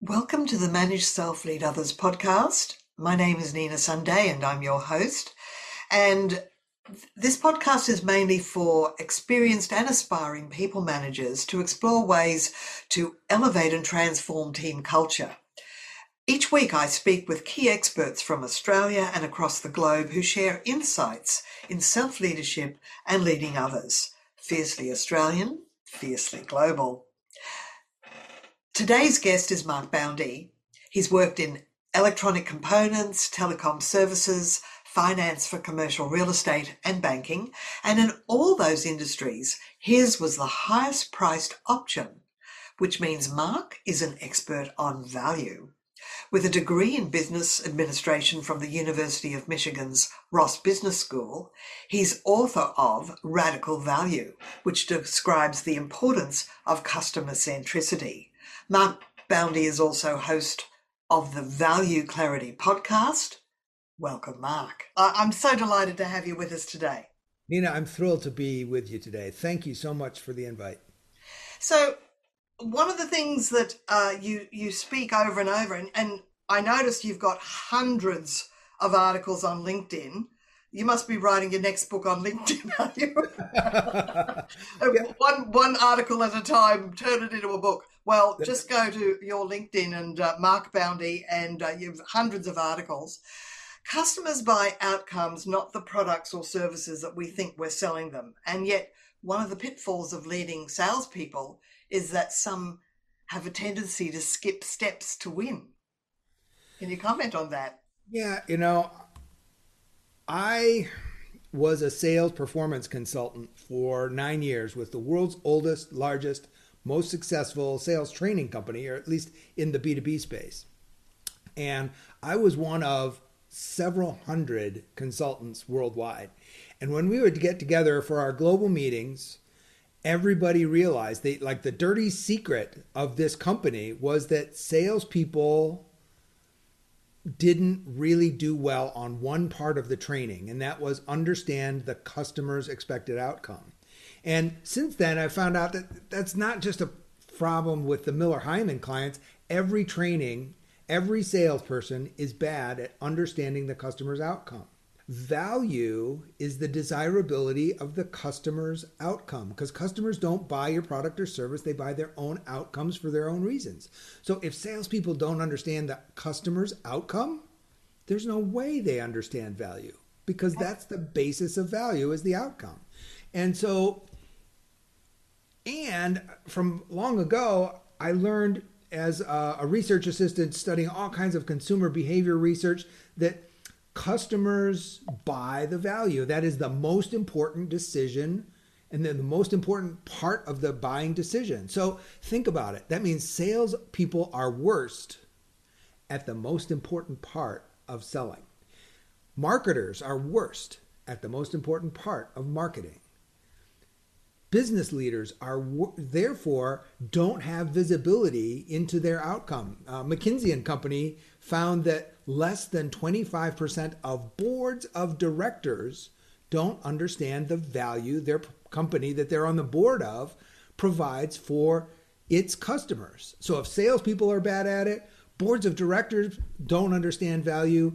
Welcome to the Manage Self Lead Others podcast. My name is Nina Sunday and I'm your host. And this podcast is mainly for experienced and aspiring people managers to explore ways to elevate and transform team culture. Week, I speak with key experts from Australia and across the globe who share insights in self leadership and leading others. Fiercely Australian, fiercely global. Today's guest is Mark Boundy. He's worked in electronic components, telecom services, finance for commercial real estate and banking, and in all those industries, his was the highest priced option, which means Mark is an expert on value. With a degree in business administration from the University of Michigan's Ross Business School, he's author of Radical Value, which describes the importance of customer centricity. Mark Boundy is also host of the Value Clarity podcast, Welcome, Mark. I'm so delighted to have you with us today. Nina, I'm thrilled to be with you today. Thank you so much for the invite. So, one of the things that uh, you you speak over and over, and, and I noticed you've got hundreds of articles on LinkedIn. You must be writing your next book on LinkedIn, are you? yeah. One one article at a time, turn it into a book. Well, just go to your LinkedIn and uh, Mark Boundy, and uh, you've hundreds of articles. Customers buy outcomes, not the products or services that we think we're selling them. And yet, one of the pitfalls of leading salespeople is that some have a tendency to skip steps to win. Can you comment on that? Yeah, you know, I was a sales performance consultant for nine years with the world's oldest, largest, most successful sales training company, or at least in the B2B space. And I was one of several hundred consultants worldwide. And when we would get together for our global meetings, everybody realized they like the dirty secret of this company was that salespeople didn't really do well on one part of the training, and that was understand the customer's expected outcome. And since then, I found out that that's not just a problem with the Miller Heiman clients. Every training Every salesperson is bad at understanding the customer's outcome. Value is the desirability of the customer's outcome because customers don't buy your product or service, they buy their own outcomes for their own reasons. So if salespeople don't understand the customer's outcome, there's no way they understand value because that's the basis of value is the outcome. And so and from long ago, I learned as a, a research assistant studying all kinds of consumer behavior research that customers buy the value. That is the most important decision and then the most important part of the buying decision. So think about it. That means sales people are worst at the most important part of selling. Marketers are worst at the most important part of marketing business leaders are therefore don't have visibility into their outcome. Uh, McKinsey and Company found that less than 25% of boards of directors don't understand the value their company that they're on the board of provides for its customers. So if salespeople are bad at it, boards of directors don't understand value.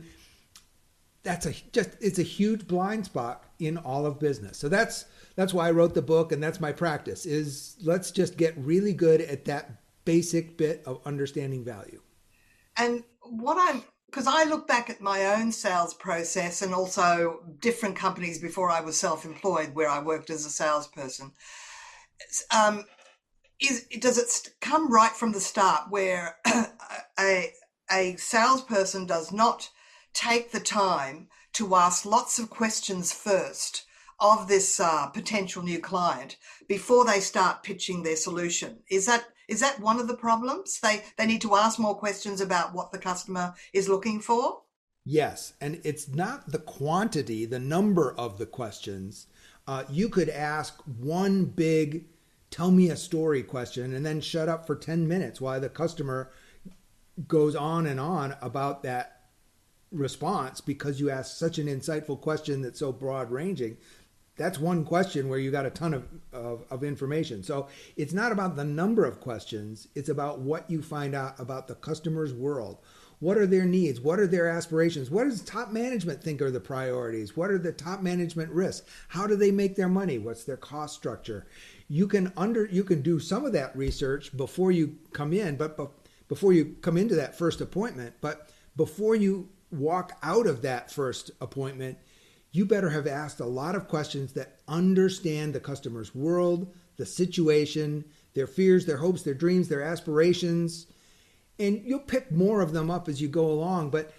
That's a just it's a huge blind spot in all of business. So that's that's why I wrote the book and that's my practice is let's just get really good at that basic bit of understanding value. And what I'm because I look back at my own sales process and also different companies before I was self-employed where I worked as a salesperson. Um, is does it come right from the start where a a salesperson does not take the time to ask lots of questions first of this uh, potential new client before they start pitching their solution. Is that is that one of the problems? They they need to ask more questions about what the customer is looking for. Yes, and it's not the quantity, the number of the questions. Uh, you could ask one big "tell me a story" question and then shut up for ten minutes while the customer goes on and on about that response because you asked such an insightful question that's so broad ranging that's one question where you got a ton of, of, of, information. So it's not about the number of questions, it's about what you find out about the customer's world. What are their needs? What are their aspirations? What does top management think are the priorities? What are the top management risks? How do they make their money? What's their cost structure? You can under you can do some of that research before you come in, but, but before you come into that first appointment, but before you walk out of that first appointment, you better have asked a lot of questions that understand the customer's world, the situation, their fears, their hopes, their dreams, their aspirations. And you'll pick more of them up as you go along. But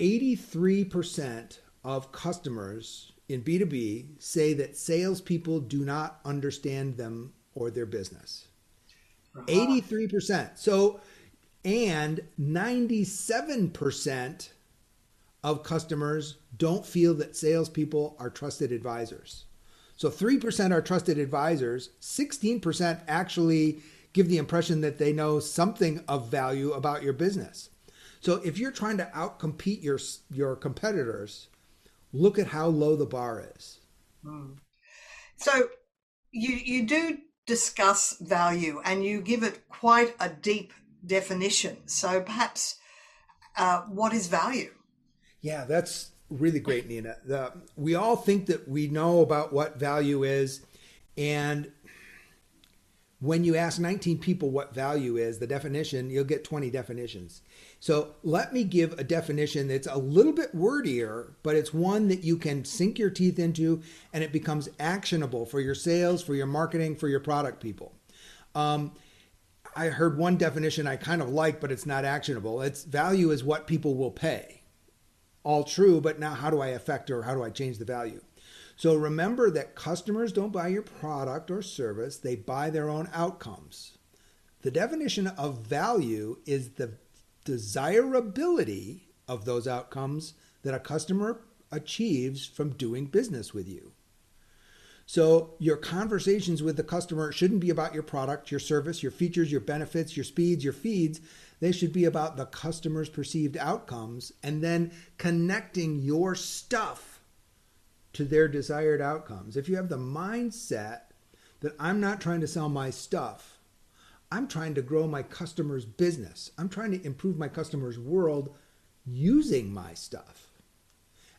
83% of customers in B2B say that salespeople do not understand them or their business. Uh-huh. 83%. So, and 97% of customers don't feel that salespeople are trusted advisors. So 3% are trusted advisors, 16% actually give the impression that they know something of value about your business. So if you're trying to outcompete your your competitors, look at how low the bar is. Mm. So you you do discuss value and you give it quite a deep definition. So perhaps uh, what is value? Yeah, that's really great, Nina. The, we all think that we know about what value is, and when you ask 19 people what value is, the definition, you'll get 20 definitions. So let me give a definition that's a little bit wordier, but it's one that you can sink your teeth into and it becomes actionable for your sales, for your marketing, for your product people. Um, I heard one definition I kind of like, but it's not actionable. It's value is what people will pay all true, but now how do I affect or how do I change the value? So remember that customers don't buy your product or service, they buy their own outcomes. The definition of value is the desirability of those outcomes that a customer achieves from doing business with you. So, your conversations with the customer shouldn't be about your product, your service, your features, your benefits, your speeds, your feeds. They should be about the customer's perceived outcomes and then connecting your stuff to their desired outcomes. If you have the mindset that I'm not trying to sell my stuff, I'm trying to grow my customer's business, I'm trying to improve my customer's world using my stuff.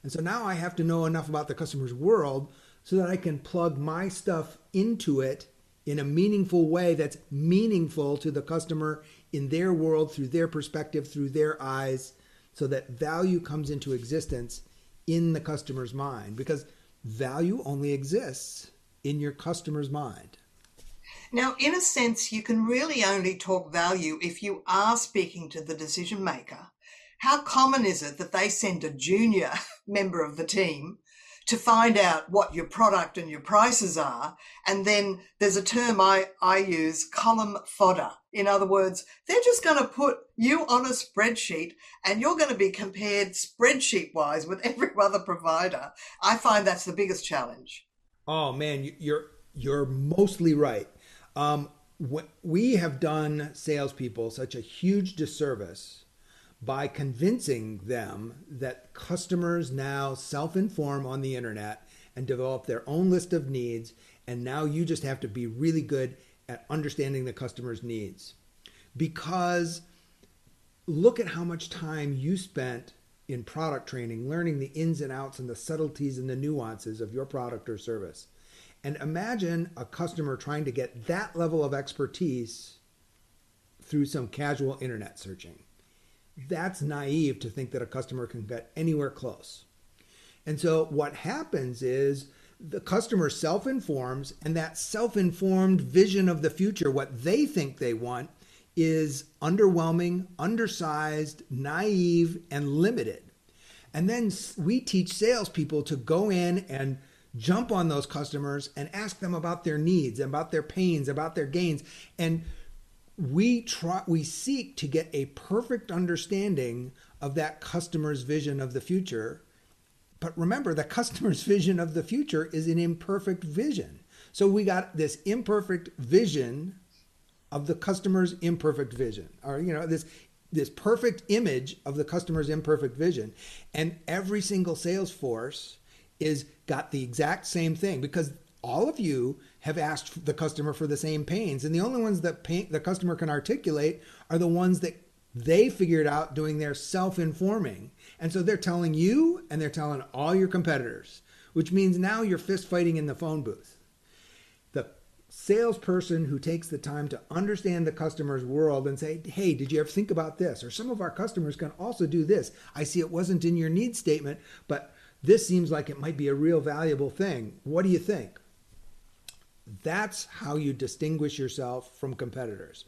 And so now I have to know enough about the customer's world so that I can plug my stuff into it in a meaningful way that's meaningful to the customer in their world, through their perspective, through their eyes, so that value comes into existence in the customer's mind. Because value only exists in your customer's mind. Now, in a sense, you can really only talk value if you are speaking to the decision maker. How common is it that they send a junior member of the team to find out what your product and your prices are. And then there's a term I, I use, column fodder. In other words, they're just going to put you on a spreadsheet and you're going to be compared spreadsheet wise with every other provider. I find that's the biggest challenge. Oh man, you're, you're mostly right. Um, we have done salespeople such a huge disservice by convincing them that customers now self inform on the internet and develop their own list of needs. And now you just have to be really good at understanding the customer's needs. Because look at how much time you spent in product training, learning the ins and outs and the subtleties and the nuances of your product or service. And imagine a customer trying to get that level of expertise through some casual internet searching that's naive to think that a customer can get anywhere close. And so what happens is the customer self informs, and that self informed vision of the future, what they think they want, is underwhelming, undersized, naive, and limited. And then we teach salespeople to go in and jump on those customers and ask them about their needs, about their pains, about their gains, and we try we seek to get a perfect understanding of that customer's vision of the future. But remember the customer's vision of the future is an imperfect vision. So we got this imperfect vision of the customer's imperfect vision or you know this this perfect image of the customer's imperfect vision. And every single sales force is got the exact same thing because all of you have asked the customer for the same pains. And the only ones that pain, the customer can articulate are the ones that they figured out doing their self-informing. And so they're telling you and they're telling all your competitors which means now you're fist fighting in the phone booth. The salesperson who takes the time to understand the customer's world and say hey did you ever think about this? Or some of our customers can also do this. I see it wasn't in your need statement but this seems like it might be a real valuable thing. What do you think that's how you distinguish yourself from competitors.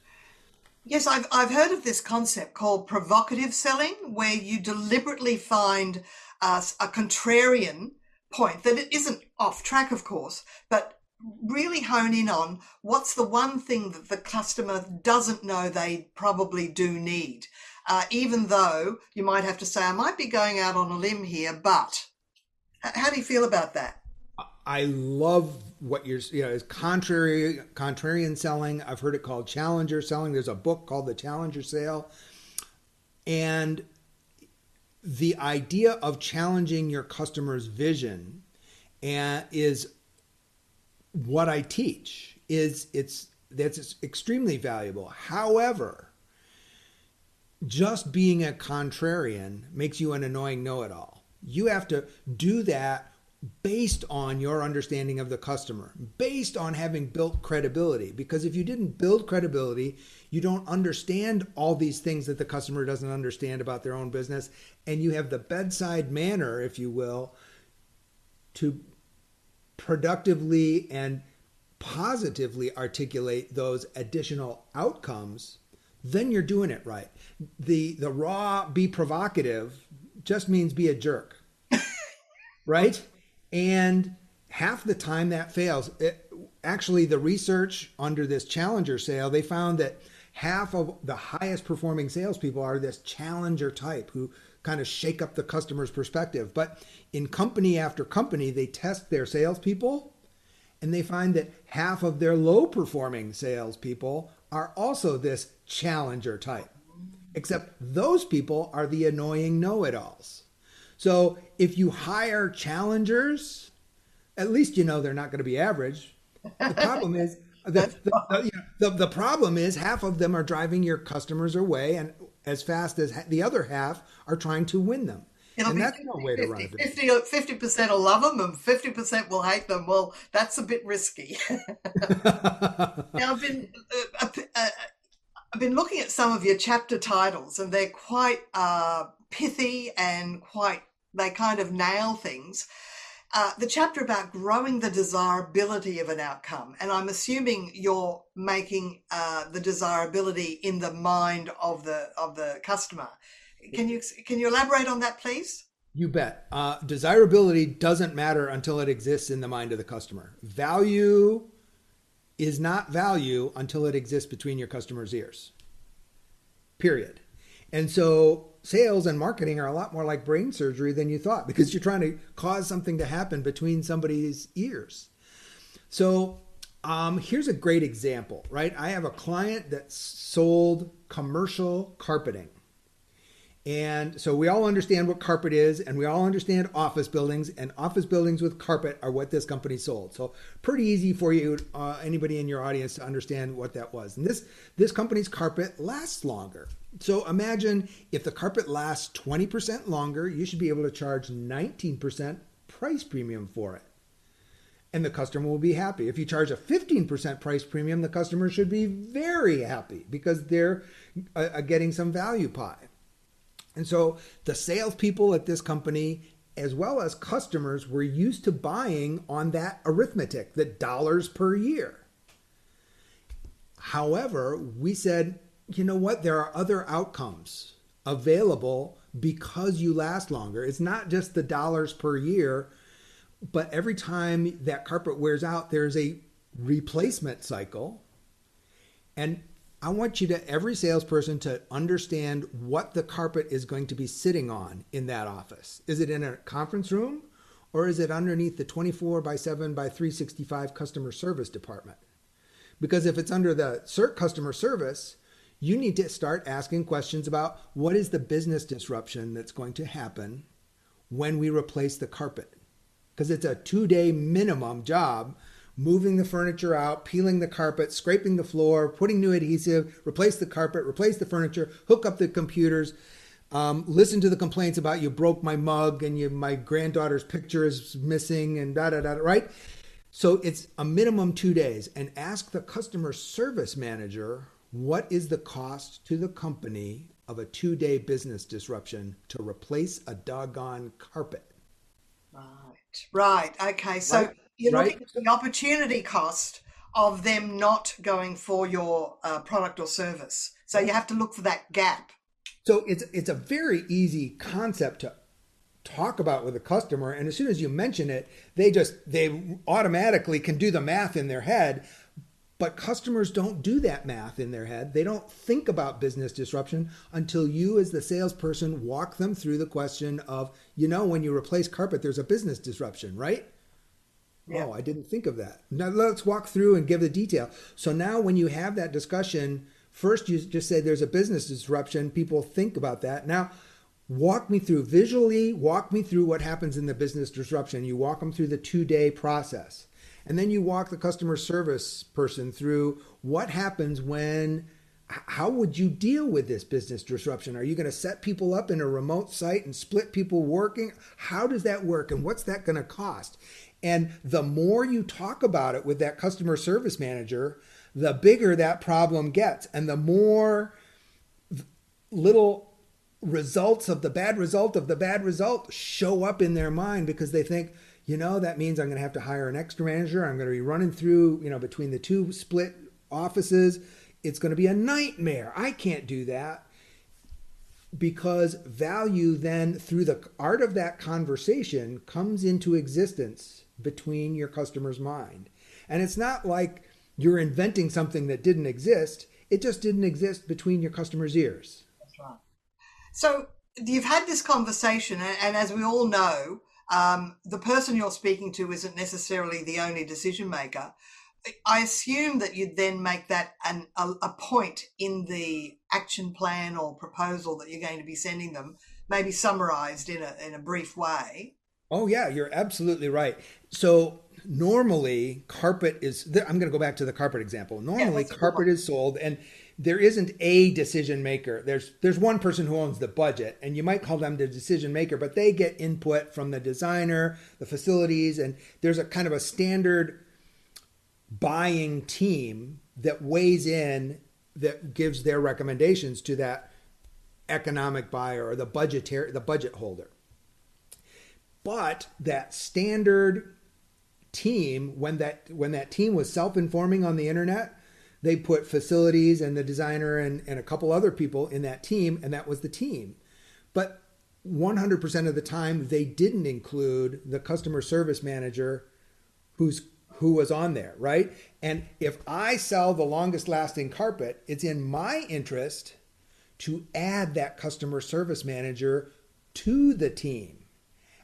Yes, I've, I've heard of this concept called provocative selling, where you deliberately find uh, a contrarian point that it isn't off track, of course, but really hone in on what's the one thing that the customer doesn't know they probably do need. Uh, even though you might have to say, I might be going out on a limb here, but how do you feel about that? I love what you're you know is contrary contrarian selling. I've heard it called challenger selling. There's a book called The Challenger Sale. And the idea of challenging your customer's vision and is what I teach is it's that's extremely valuable. However, just being a contrarian makes you an annoying know-it-all. You have to do that based on your understanding of the customer, based on having built credibility. Because if you didn't build credibility, you don't understand all these things that the customer doesn't understand about their own business, and you have the bedside manner, if you will, to productively and positively articulate those additional outcomes, then you're doing it right. The the raw be provocative just means be a jerk. right? And half the time that fails. It, actually, the research under this challenger sale, they found that half of the highest performing salespeople are this challenger type who kind of shake up the customer's perspective. But in company after company, they test their salespeople and they find that half of their low performing salespeople are also this challenger type. Except those people are the annoying know it alls. So if you hire challengers, at least you know they're not going to be average. The problem is the, the, you know, the, the problem is half of them are driving your customers away, and as fast as the other half are trying to win them. It'll and that's no way 50, to run a 50 percent will love them and fifty percent will hate them. Well, that's a bit risky. now I've been uh, uh, I've been looking at some of your chapter titles, and they're quite uh, pithy and quite they kind of nail things. Uh, the chapter about growing the desirability of an outcome, and I'm assuming you're making uh, the desirability in the mind of the of the customer. Can you can you elaborate on that, please? You bet. Uh, desirability doesn't matter until it exists in the mind of the customer. Value is not value until it exists between your customer's ears. Period. And so sales and marketing are a lot more like brain surgery than you thought because you're trying to cause something to happen between somebody's ears. So, um, here's a great example, right? I have a client that sold commercial carpeting. And so we all understand what carpet is, and we all understand office buildings, and office buildings with carpet are what this company sold. So pretty easy for you, uh, anybody in your audience, to understand what that was. And this this company's carpet lasts longer. So imagine if the carpet lasts 20% longer, you should be able to charge 19% price premium for it. And the customer will be happy. If you charge a 15% price premium, the customer should be very happy because they're uh, getting some value pie. And so the salespeople at this company, as well as customers, were used to buying on that arithmetic, the dollars per year. However, we said, you know what? There are other outcomes available because you last longer. It's not just the dollars per year, but every time that carpet wears out, there's a replacement cycle. And I want you to, every salesperson, to understand what the carpet is going to be sitting on in that office. Is it in a conference room or is it underneath the 24 by 7 by 365 customer service department? Because if it's under the CERT customer service, you need to start asking questions about what is the business disruption that's going to happen when we replace the carpet. Because it's a two day minimum job moving the furniture out, peeling the carpet, scraping the floor, putting new adhesive, replace the carpet, replace the furniture, hook up the computers, um, listen to the complaints about you broke my mug and you, my granddaughter's picture is missing and da da da, right? So it's a minimum two days. And ask the customer service manager what is the cost to the company of a two day business disruption to replace a doggone carpet? Right, right. Okay. So right. You're right. looking at the opportunity cost of them not going for your uh, product or service. So you have to look for that gap. So it's it's a very easy concept to talk about with a customer and as soon as you mention it they just they automatically can do the math in their head but customers don't do that math in their head they don't think about business disruption until you as the salesperson walk them through the question of you know when you replace carpet there's a business disruption right Oh, yeah. oh i didn't think of that. Now let's walk through and give the detail. So now when you have that discussion first you just say there's a business disruption people think about that. Now walk me through visually walk me through what happens in the business disruption. You walk them through the two day process. And then you walk the customer service person through what happens when how would you deal with this business disruption? Are you going to set people up in a remote site and split people working? How does that work and what's that going to cost and the more you talk about it with that customer service manager the bigger that problem gets and the more little results of the bad result of the bad result show up in their mind because they think, you know, that means I'm going to have to hire an extra manager. I'm going to be running through, you know, between the two split offices. It's going to be a nightmare. I can't do that. Because value then, through the art of that conversation, comes into existence between your customer's mind. And it's not like you're inventing something that didn't exist, it just didn't exist between your customer's ears. That's right. So you've had this conversation, and as we all know, um, the person you're speaking to isn't necessarily the only decision maker. I assume that you'd then make that an, a, a point in the action plan or proposal that you're going to be sending them, maybe summarized in a, in a brief way. Oh, yeah, you're absolutely right. So, normally, carpet is, I'm going to go back to the carpet example. Normally, yeah, carpet is sold, and there isn't a decision maker. There's there's one person who owns the budget, and you might call them the decision maker, but they get input from the designer, the facilities, and there's a kind of a standard buying team that weighs in that gives their recommendations to that economic buyer or the budgetary the budget holder. But that standard team when that when that team was self-informing on the internet they put facilities and the designer and, and a couple other people in that team, and that was the team. But 100% of the time, they didn't include the customer service manager who's who was on there, right? And if I sell the longest lasting carpet, it's in my interest to add that customer service manager to the team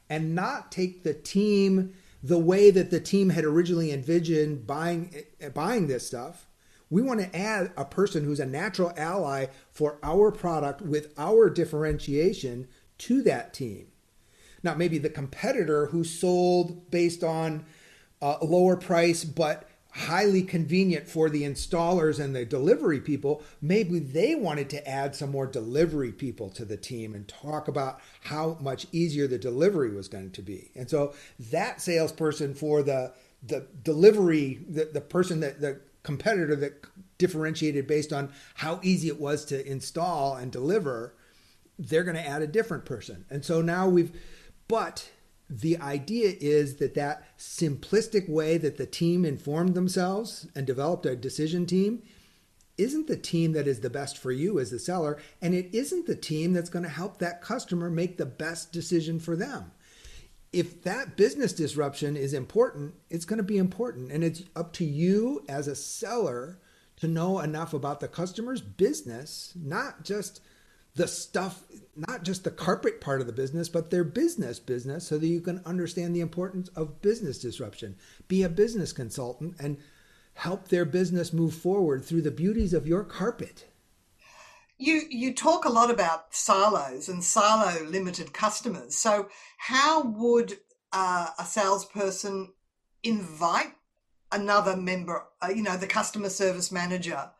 and not take the team the way that the team had originally envisioned buying buying this stuff we want to add a person who's a natural ally for our product with our differentiation to that team. Now, maybe the competitor who sold based on a lower price but highly convenient for the installers and the delivery people, maybe they wanted to add some more delivery people to the team and talk about how much easier the delivery was going to be. And so that salesperson for the the delivery, the, the person that the competitor that differentiated based on how easy it was to install and deliver, they're going to add a different person. And so now we've, but the idea is that that simplistic way that the team informed themselves and developed a decision team isn't the team that is the best for you as the seller, and it isn't the team that's going to help that customer make the best decision for them if that business disruption is important, it's going to be important. And it's up to you as a seller to know enough about the customer's business, not just the stuff, not just the carpet part of the business, but their business business, so that you can understand the importance of business disruption. Be a business consultant and help their business move forward through the beauties of your carpet. You you talk a lot about silos and silo limited customers. So how would uh, a salesperson invite another member, uh, you know, the customer service manager,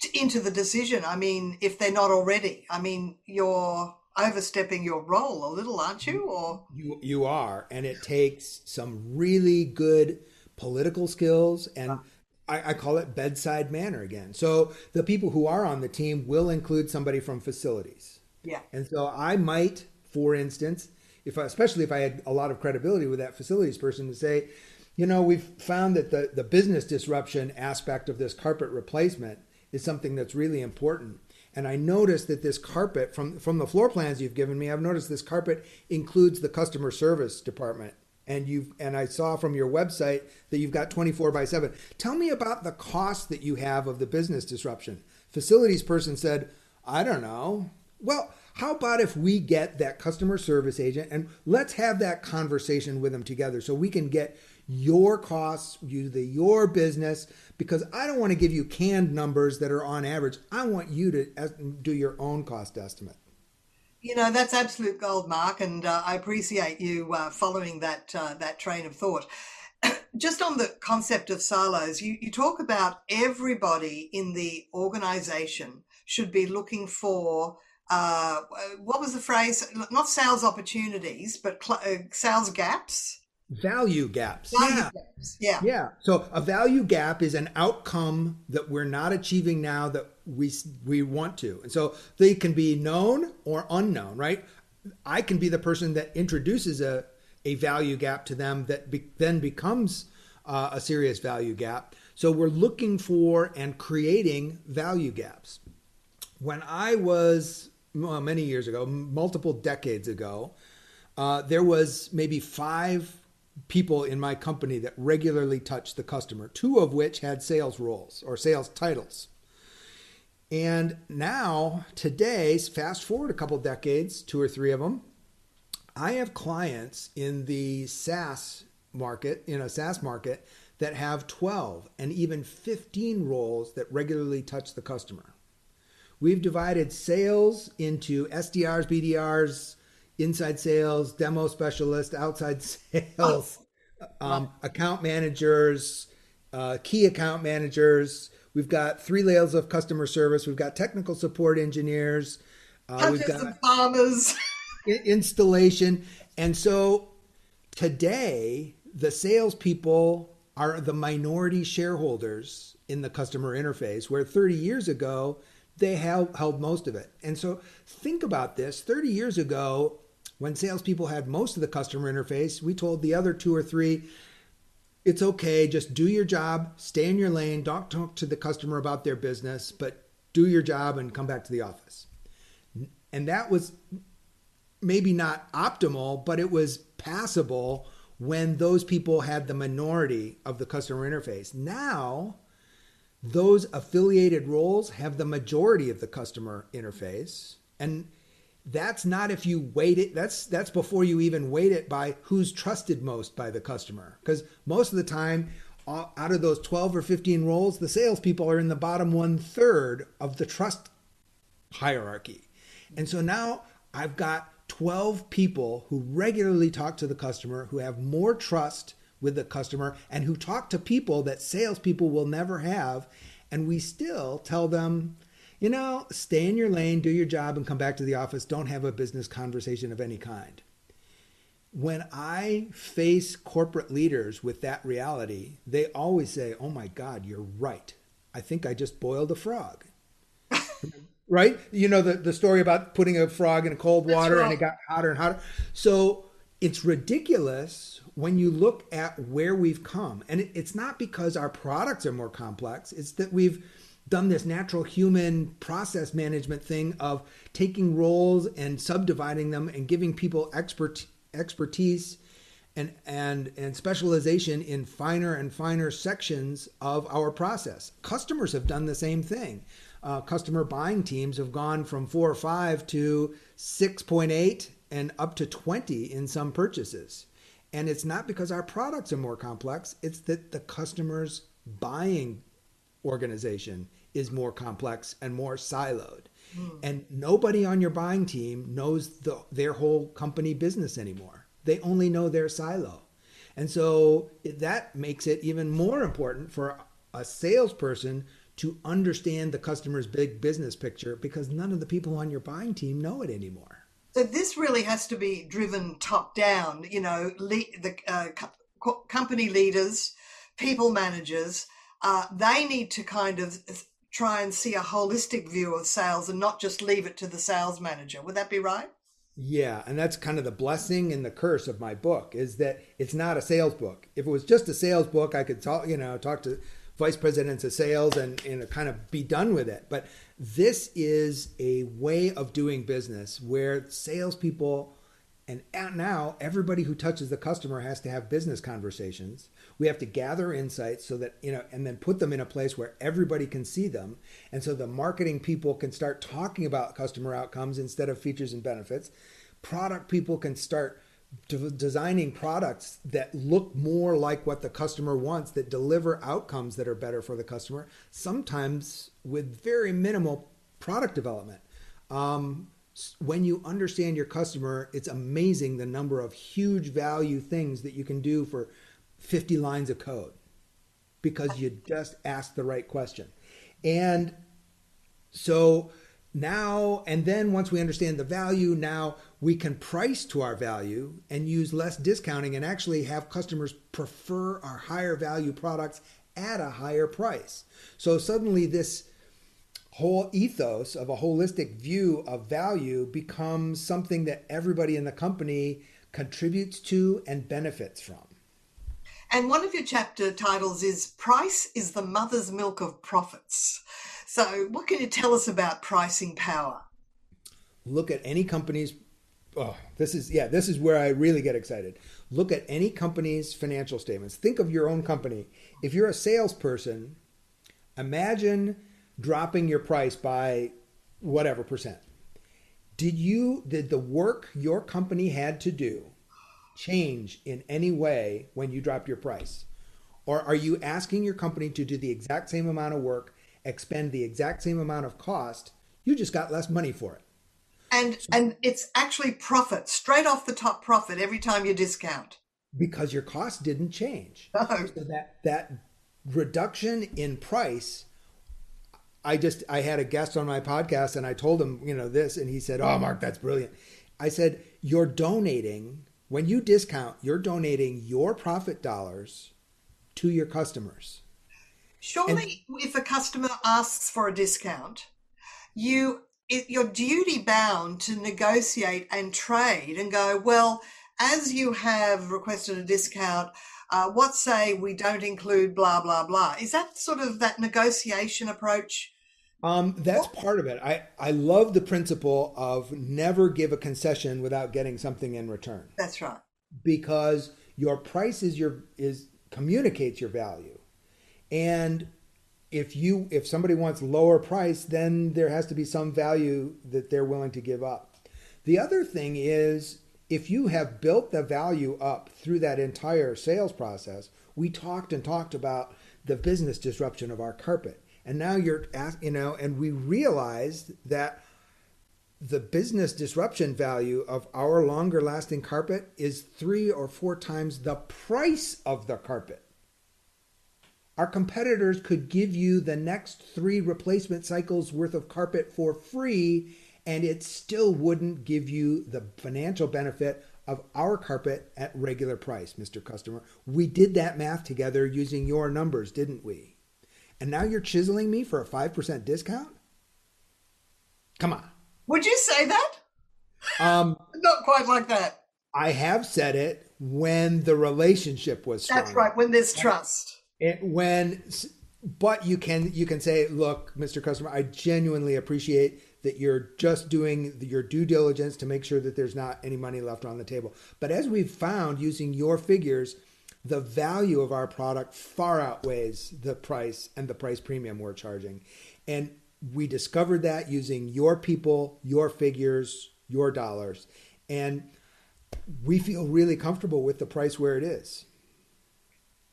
to, into the decision? I mean, if they're not already, I mean, you're overstepping your role a little, aren't you? Or you you are, and it takes some really good political skills and. Ah. I, I call it bedside manner again. So the people who are on the team will include somebody from facilities. yeah, And so I might, for instance, if I, especially if I had a lot of credibility with that facilities person to say, you know, we've found that the, the business disruption aspect of this carpet replacement is something that's really important. And I noticed that this carpet from from the floor plans you've given me, I've noticed this carpet includes the customer service department. And you've and I saw from your website that you've got 24 by 7. Tell me about the cost that you have of the business disruption. Facilities person said, I don't know. Well, how about if we get that customer service agent and let's have that conversation with them together so we can get your costs, you the your business, because I don't want to give you canned numbers that are on average. I want you to do your own cost estimate. you know that's absolute gold, Mark, and uh, I appreciate you uh, following that uh, that train of thought. Just on the concept of silos, you, you talk about everybody in the organization should be looking for uh, what was the phrase? Not sales opportunities, but cl- uh, sales gaps. Value gaps. Value yeah. gaps. Yeah. Yeah. So a value gap is an outcome that we're not achieving now that we we want to. And so they can be known or unknown, right? I can be the person that introduces a a value gap to them that be, then becomes uh, a serious value gap. So we're looking for and creating value gaps. When I was well, many years ago, multiple decades ago, uh, there was maybe five people in my company that regularly touched the customer, two of which had sales roles or sales titles. And now, today, fast forward a couple decades, two or three of them, I have clients in the SaaS market, in a SaaS market, that have 12 and even 15 roles that regularly touch the customer. We've divided sales into SDRs, BDRs, inside sales, demo specialist, outside sales, um, account managers, uh, key account managers. We've got three layers of customer service. We've got technical support engineers. Uh, we've got farmers. installation. And so today, the salespeople are the minority shareholders in the customer interface, where 30 years ago, they held, held most of it. And so think about this 30 years ago, when salespeople had most of the customer interface, we told the other two or three, it's okay, just do your job, stay in your lane, don't talk to the customer about their business, but do your job and come back to the office. And that was maybe not optimal, but it was passable when those people had the minority of the customer interface. Now, those affiliated roles have the majority of the customer interface. And that's not if you weight it that's that's before you even weight it by who's trusted most by the customer. Because most of the time uh, out of those 12 or 15 roles the salespeople are in the bottom one third of the trust hierarchy. And so now i've got 12 people who regularly talk to the customer who have more trust with the customer and who talk to people that salespeople will never have and we still tell them you know, stay in your lane, do your job, and come back to the office. Don't have a business conversation of any kind. When I face corporate leaders with that reality, they always say, Oh my God, you're right. I think I just boiled a frog. right? You know, the, the story about putting a frog in cold water and it got hotter and hotter. So it's ridiculous when you look at where we've come. And it, it's not because our products are more complex, it's that we've done this natural human process management thing of taking roles and subdividing them and giving people expert expertise and and and specialization in finer and finer sections of our process. Customers have done the same thing. Uh, customer buying teams have gone from four or five to six point eight and up to twenty in some purchases. And it's not because our products are more complex; it's that the customers buying organization is more complex and more siloed. Mm. And nobody on your buying team knows the, their whole company business anymore. They only know their silo. And so that makes it even more important for a salesperson to understand the customer's big business picture because none of the people on your buying team know it anymore. So this really has to be driven top down. You know, le- the uh, co- company leaders, people managers, uh, they need to kind of try and see a holistic view of sales and not just leave it to the sales manager. Would that be right? Yeah, and that's kind of the blessing and the curse of my book is that it's not a sales book. If it was just a sales book, I could talk, you know, talk to vice presidents of sales and, and kind of be done with it. But this is a way of doing business where salespeople and now everybody who touches the customer has to have business conversations. We have to gather insights so that, you know, and then put them in a place where everybody can see them. And so the marketing people can start talking about customer outcomes instead of features and benefits. Product people can start designing products that look more like what the customer wants, that deliver outcomes that are better for the customer, sometimes with very minimal product development. Um, when you understand your customer, it's amazing the number of huge value things that you can do for 50 lines of code because you just asked the right question. And so now, and then once we understand the value, now we can price to our value and use less discounting and actually have customers prefer our higher value products at a higher price. So suddenly, this whole ethos of a holistic view of value becomes something that everybody in the company contributes to and benefits from. And one of your chapter titles is Price is the Mother's Milk of Profits. So, what can you tell us about pricing power? Look at any company's oh, this is yeah, this is where I really get excited. Look at any company's financial statements. Think of your own company. If you're a salesperson, imagine dropping your price by whatever percent. Did you did the work your company had to do change in any way when you dropped your price? Or are you asking your company to do the exact same amount of work, expend the exact same amount of cost, you just got less money for it? And and it's actually profit, straight off the top profit every time you discount. Because your cost didn't change. No. So that that reduction in price I just I had a guest on my podcast and I told him, you know, this and he said, "Oh, Mark, that's brilliant." I said, "You're donating when you discount, you're donating your profit dollars to your customers." Surely and, if a customer asks for a discount, you it, you're duty bound to negotiate and trade and go, "Well, as you have requested a discount, uh, what say we don't include blah blah blah is that sort of that negotiation approach um, that's part of it. I, I love the principle of never give a concession without getting something in return. That's right. Because your price is your is communicates your value. And if you if somebody wants lower price, then there has to be some value that they're willing to give up. The other thing is if you have built the value up through that entire sales process, we talked and talked about the business disruption of our carpet and now you're you know and we realized that the business disruption value of our longer lasting carpet is three or four times the price of the carpet our competitors could give you the next three replacement cycles worth of carpet for free and it still wouldn't give you the financial benefit of our carpet at regular price, Mr. Customer. We did that math together using your numbers, didn't we? And now you're chiseling me for a 5% discount? Come on. Would you say that? Um, Not quite like that. I have said it when the relationship was strong. That's right, when there's trust. It, when but you can you can say, look, Mr. Customer, I genuinely appreciate that you're just doing your due diligence to make sure that there's not any money left on the table. But as we've found using your figures, the value of our product far outweighs the price and the price premium we're charging. And we discovered that using your people, your figures, your dollars. And we feel really comfortable with the price where it is.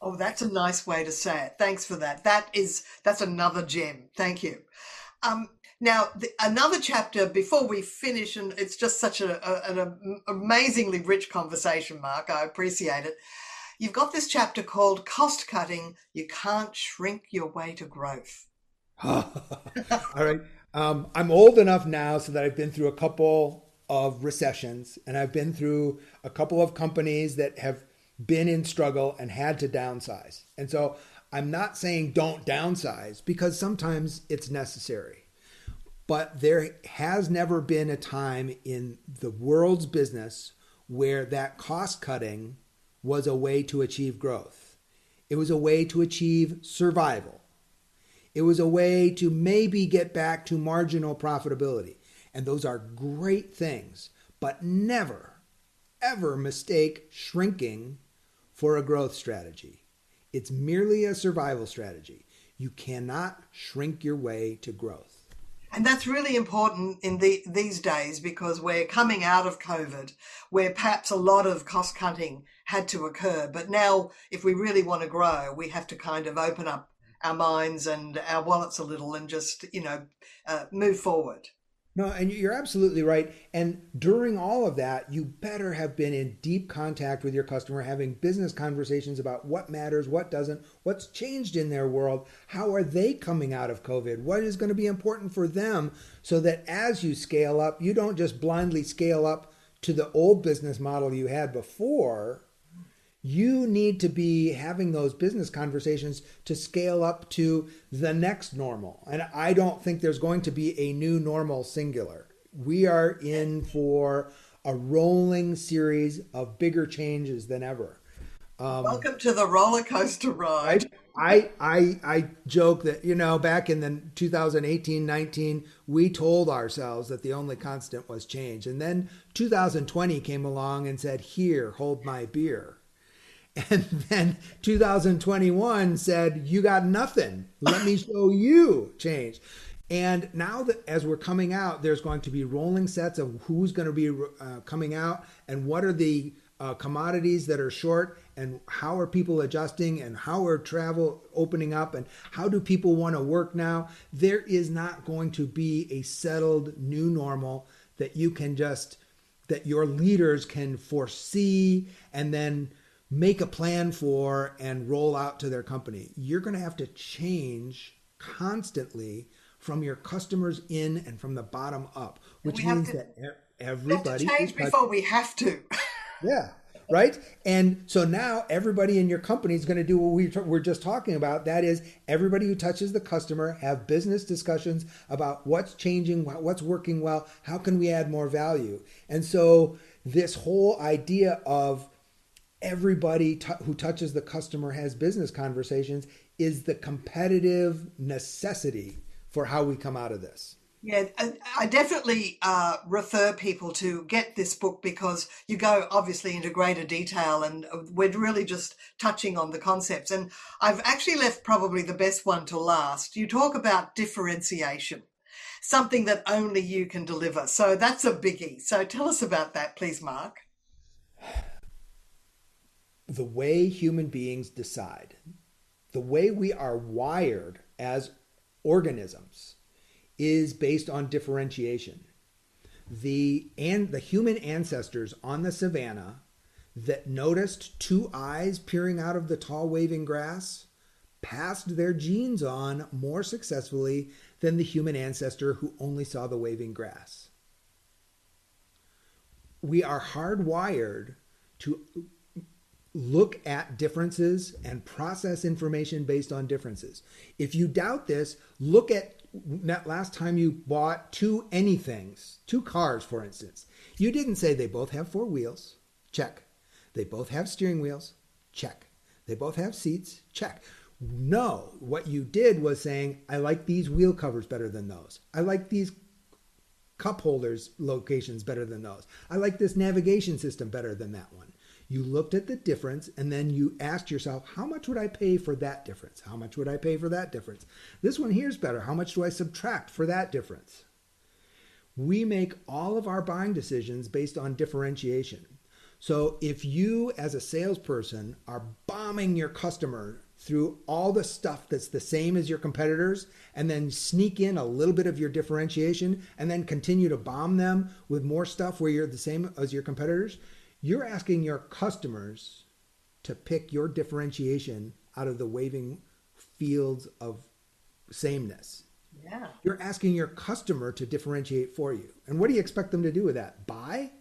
Oh, that's a nice way to say it. Thanks for that. That is that's another gem. Thank you. Um, Now, the, another chapter before we finish, and it's just such a, a, an amazingly rich conversation, Mark. I appreciate it. You've got this chapter called Cost Cutting. You can't shrink your way to growth. All right. Um, I'm old enough now so that I've been through a couple of recessions and I've been through a couple of companies that have been in struggle and had to downsize. And so I'm not saying don't downsize because sometimes it's necessary. But there has never been a time in the world's business where that cost cutting was a way to achieve growth. It was a way to achieve survival. It was a way to maybe get back to marginal profitability. And those are great things, but never, ever mistake shrinking for a growth strategy. It's merely a survival strategy. You cannot shrink your way to growth. And that's really important in the, these days because we're coming out of COVID, where perhaps a lot of cost cutting had to occur. But now, if we really want to grow, we have to kind of open up our minds and our wallets a little and just, you know, uh, move forward. No, and you're absolutely right. And during all of that, you better have been in deep contact with your customer, having business conversations about what matters, what doesn't, what's changed in their world, how are they coming out of COVID, what is going to be important for them, so that as you scale up, you don't just blindly scale up to the old business model you had before you need to be having those business conversations to scale up to the next normal. And I don't think there's going to be a new normal singular. We are in for a rolling series of bigger changes than ever. Um, Welcome to the roller coaster ride. I, I, I joke that, you know, back in the 2018 19, we told ourselves that the only constant was change. And then 2020 came along and said, Here, hold my beer. And then 2021 said, You got nothing. Let me show you change. And now that as we're coming out, there's going to be rolling sets of who's going to be uh, coming out and what are the uh, commodities that are short and how are people adjusting and how are travel opening up and how do people want to work now. There is not going to be a settled new normal that you can just, that your leaders can foresee and then make a plan for and roll out to their company. You're going to have to change constantly from your customers in and from the bottom up, which means to, that everybody change before we have to. yeah, right. And so now everybody in your company is going to do what we we're just talking about. That is, everybody who touches the customer have business discussions about what's changing, what's working well, how can we add more value. And so this whole idea of everybody t- who touches the customer has business conversations is the competitive necessity for how we come out of this. Yeah, I definitely uh, refer people to get this book because you go obviously into greater detail and we're really just touching on the concepts. And I've actually left probably the best one to last. You talk about differentiation, something that only you can deliver. So that's a biggie. So tell us about that, please, Mark the way human beings decide, the way we are wired as organisms, is based on differentiation. The and the human ancestors on the savannah that noticed two eyes peering out of the tall waving grass passed their genes on more successfully than the human ancestor who only saw the waving grass. We are hardwired to look at differences and process information based on differences. If you doubt this, look at last time you bought two anythings, two cars, for instance. You didn't say they both have four wheels. Check. They both have steering wheels. Check. They both have seats. Check. No, what you did was saying, I like these wheel covers better than those. I like these cup holders locations better than those. I like this navigation system better than that one. You looked at the difference and then you asked yourself, how much would I pay for that difference? How much would I pay for that difference? This one here is better. How much do I subtract for that difference? We make all of our buying decisions based on differentiation. So if you, as a salesperson, are bombing your customer through all the stuff that's the same as your competitors, and then sneak in a little bit of your differentiation, and then continue to bomb them with more stuff where you're the same as your competitors, you're asking your customers to pick your differentiation out of the waving fields of sameness. Yeah. You're asking your customer to differentiate for you. And what do you expect them to do with that? Buy?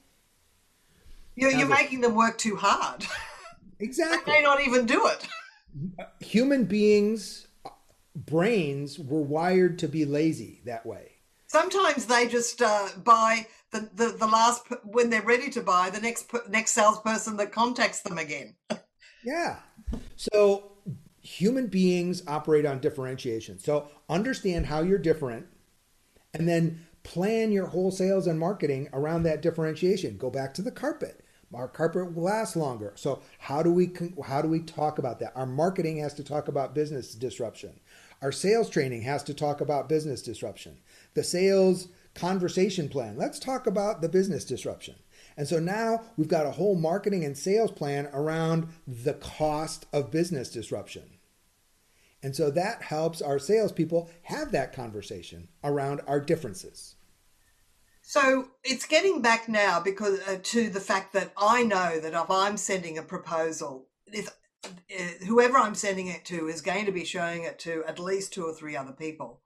You're, you're making them work too hard. Exactly. they may not even do it. Human beings' brains were wired to be lazy that way. Sometimes they just uh, buy the, the, the last, when they're ready to buy, the next next salesperson that contacts them again. Yeah. So human beings operate on differentiation. So understand how you're different and then plan your whole sales and marketing around that differentiation. Go back to the carpet. Our carpet will last longer. So how do we how do we talk about that? Our marketing has to talk about business disruption. Our sales training has to talk about business disruption. The sales conversation plan. Let's talk about the business disruption. And so now we've got a whole marketing and sales plan around the cost of business disruption. And so that helps our salespeople have that conversation around our differences. So it's getting back now because uh, to the fact that I know that if I'm sending a proposal, if uh, whoever I'm sending it to is going to be showing it to at least two or three other people.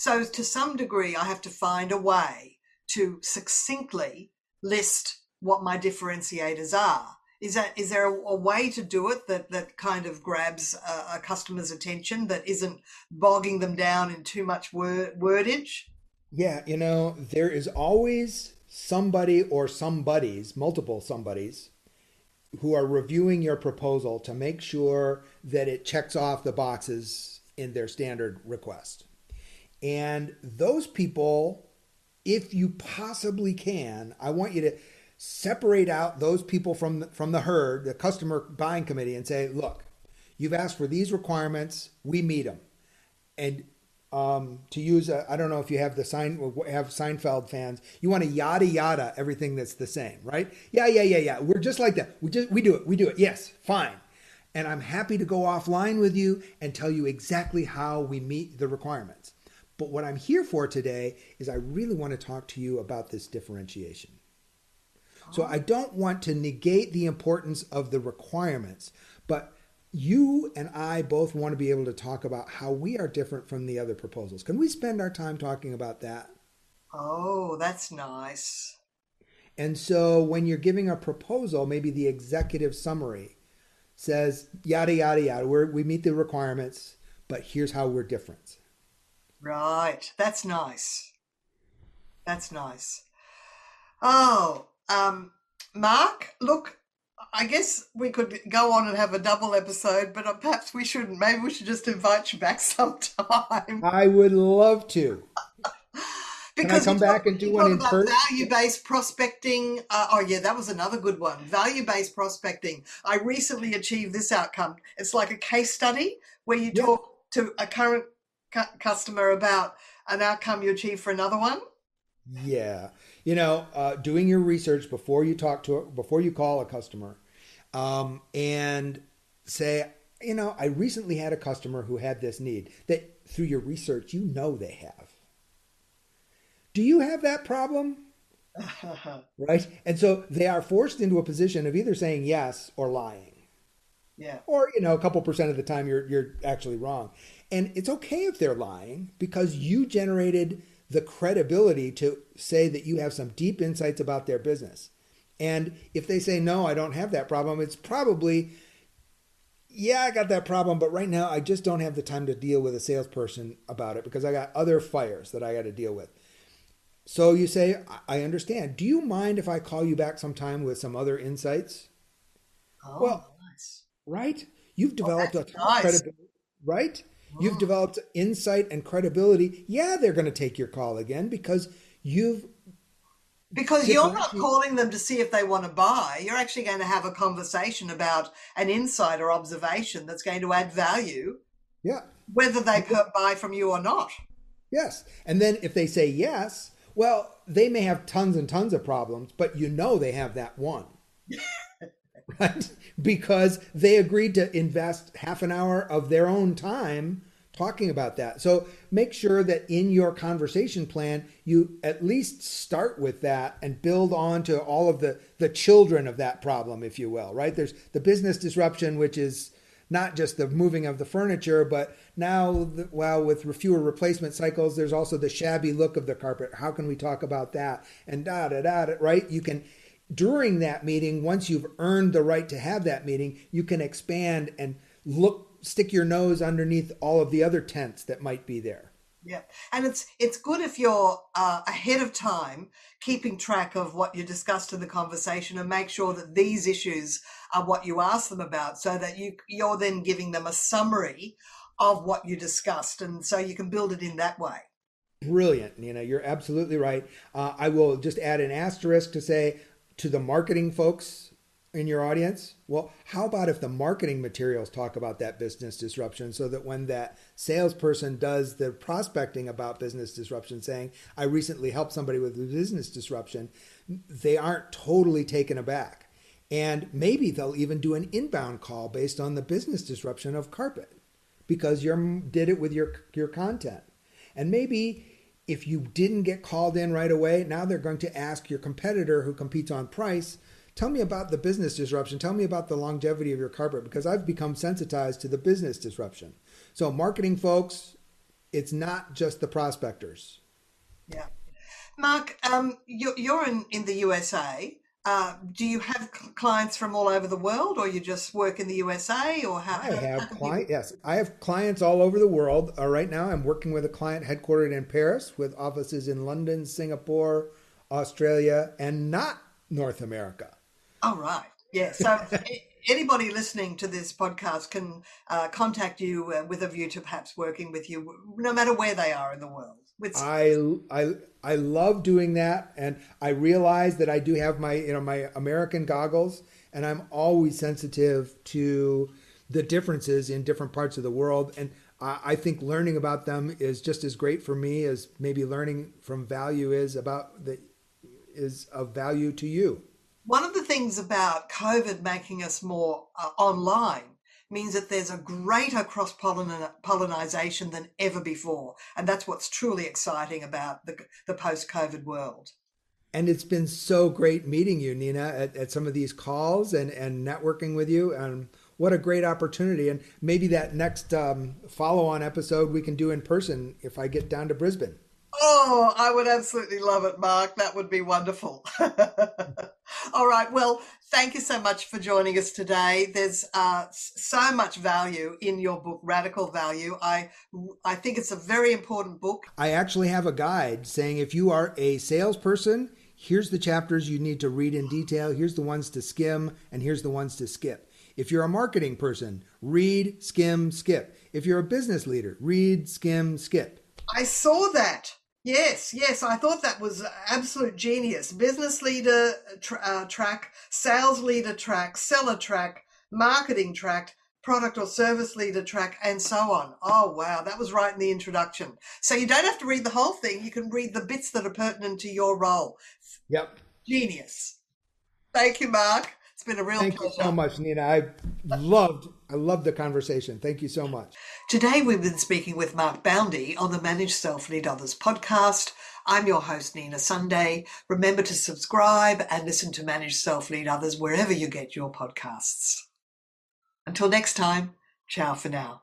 So to some degree, I have to find a way to succinctly list what my differentiators are. Is that is there a, a way to do it that that kind of grabs a, a customer's attention that isn't bogging them down in too much word, wordage? Yeah, you know, there is always somebody or somebodies, multiple somebodies, who are reviewing your proposal to make sure that it checks off the boxes in their standard request. And those people, if you possibly can, I want you to separate out those people from the, from the herd, the customer buying committee, and say, look, you've asked for these requirements, we meet them. And um, to use, I I don't know if you have the sign have Seinfeld fans. You want to yada yada everything that's the same, right? Yeah, yeah, yeah, yeah. We're just like that. We just we do it. We do it. Yes, fine. And I'm happy to go offline with you and tell you exactly how we meet the requirements. But what I'm here for today is I really want to talk to you about this differentiation. So I don't want to negate the importance of the requirements, but you and I both want to be able to talk about how we are different from the other proposals. Can we spend our time talking about that? Oh, that's nice. And so when you're giving a proposal, maybe the executive summary says yada yada yada. We're, we meet the requirements, but here's how we're different. Right. That's nice. That's nice. Oh, um, Mark, look, I guess we could go on and have a double episode, but uh, perhaps we shouldn't. Maybe we should just invite you back sometime. I would love to. Can I come back and do one in about person? Value-based prospecting. Uh, oh, yeah, that was another good one. Value-based prospecting. I recently achieved this outcome. It's like a case study where you Yeah. talk to a current cu- customer about an outcome you achieved for another one. Yeah, you know, uh, doing your research before you talk to it, before you call a customer, um, and say, you know, I recently had a customer who had this need that through your research you know they have. Do you have that problem? Right, and so they are forced into a position of either saying yes or lying yeah. or you know a couple percent of the time you're you're actually wrong and it's okay if they're lying because you generated the credibility to say that you have some deep insights about their business and if they say no I don't have that problem it's probably yeah I got that problem but right now I just don't have the time to deal with a salesperson about it because I got other fires that I got to deal with so you say I understand do you mind if I call you back sometime with some other insights Oh, Well- nice. right? You've oh, developed a that's ton of nice. credibility, right? You've oh. developed insight and credibility. Yeah, they're going to take your call again because you've Because you're not calling them to see if they want to buy. You're actually going to have a conversation about an insight or observation that's going to add value, yeah, whether they buy from you or not. yes. And then if they say yes, well, they may have tons and tons of problems, but you know they have that one. right? Because they agreed to invest half an hour of their own time talking about that. So make sure that in your conversation plan, you at least start with that and build on to all of the, the children of that problem, if you will, right? There's the business disruption, which is not just the moving of the furniture, but now, well, with fewer replacement cycles, there's also the shabby look of the carpet. How can we talk about that? And da da da, right? You can, during that meeting, once you've earned the right to have that meeting, you can expand and look stick your nose underneath all of the other tents that might be there. Yeah, and it's it's good if you're uh, ahead of time, keeping track of what you discussed in the conversation, and make sure that these issues are what you ask them about, so that you you're then giving them a summary of what you discussed, and so you can build it in that way. Brilliant, Nina. You're absolutely right. Uh, I will just add an asterisk to say to the marketing folks in your audience? Well, how about if the marketing materials talk about that business disruption so that when that salesperson does the prospecting about business disruption, saying, I recently helped somebody with a business disruption, they aren't totally taken aback. And maybe they'll even do an inbound call based on the business disruption of carpet because you did it with your, your content. And maybe if you didn't get called in right away, now they're going to ask your competitor who competes on price Tell me about the business disruption. Tell me about the longevity of your carpet because I've become sensitized to the business disruption. So, marketing folks, it's not just the prospectors. Yeah. Mark, um, you're, in, in the USA. Uh, do you have clients from all over the world, or you just work in the USA, or how? I have client. Yes, I have clients all over the world. Uh, right now, I'm working with a client headquartered in Paris, with offices in London, Singapore, Australia, and not North America. Oh, right. Yeah. So anybody listening to this podcast can uh, contact you uh, with a view to perhaps working with you, no matter where they are in the world. I, I, I love doing that. And I realize that I do have my, you know, my American goggles and I'm always sensitive to the differences in different parts of the world. And I, I think learning about them is just as great for me as maybe learning from value is about the, is of value to you. One of the things about COVID making us more uh, online means that there's a greater cross pollination than ever before. And that's what's truly exciting about the, the post COVID world. And it's been so great meeting you, Nina, at, at some of these calls and, and networking with you. And what a great opportunity. And maybe that next um, follow on episode we can do in person if I get down to Brisbane. Oh, I would absolutely love it, Mark. That would be wonderful. All right. Well, thank you so much for joining us today. There's uh, so much value in your book, Radical Value. I I think it's a very important book. I actually have a guide saying if you are a salesperson, here's the chapters you need to read in detail. Here's the ones to skim, and here's the ones to skip. If you're a marketing person, read, skim, skip. If you're a business leader, read, skim, skip. I saw that. Yes, yes, I thought that was absolute genius. Business leader tra- uh, track, sales leader track, seller track, marketing track, product or service leader track, and so on. Oh, wow, that was right in the introduction. So you don't have to read the whole thing, you can read the bits that are pertinent to your role. Yep. Genius. Thank you, Mark. It's been a real Thank pleasure. you so much, Nina. I loved I love the conversation. Thank you so much. Today we've been speaking with Mark Boundy on the Manage Self Lead Others podcast. I'm your host, Nina Sunday. Remember to subscribe and listen to Manage Self Lead Others wherever you get your podcasts. Until next time, ciao for now.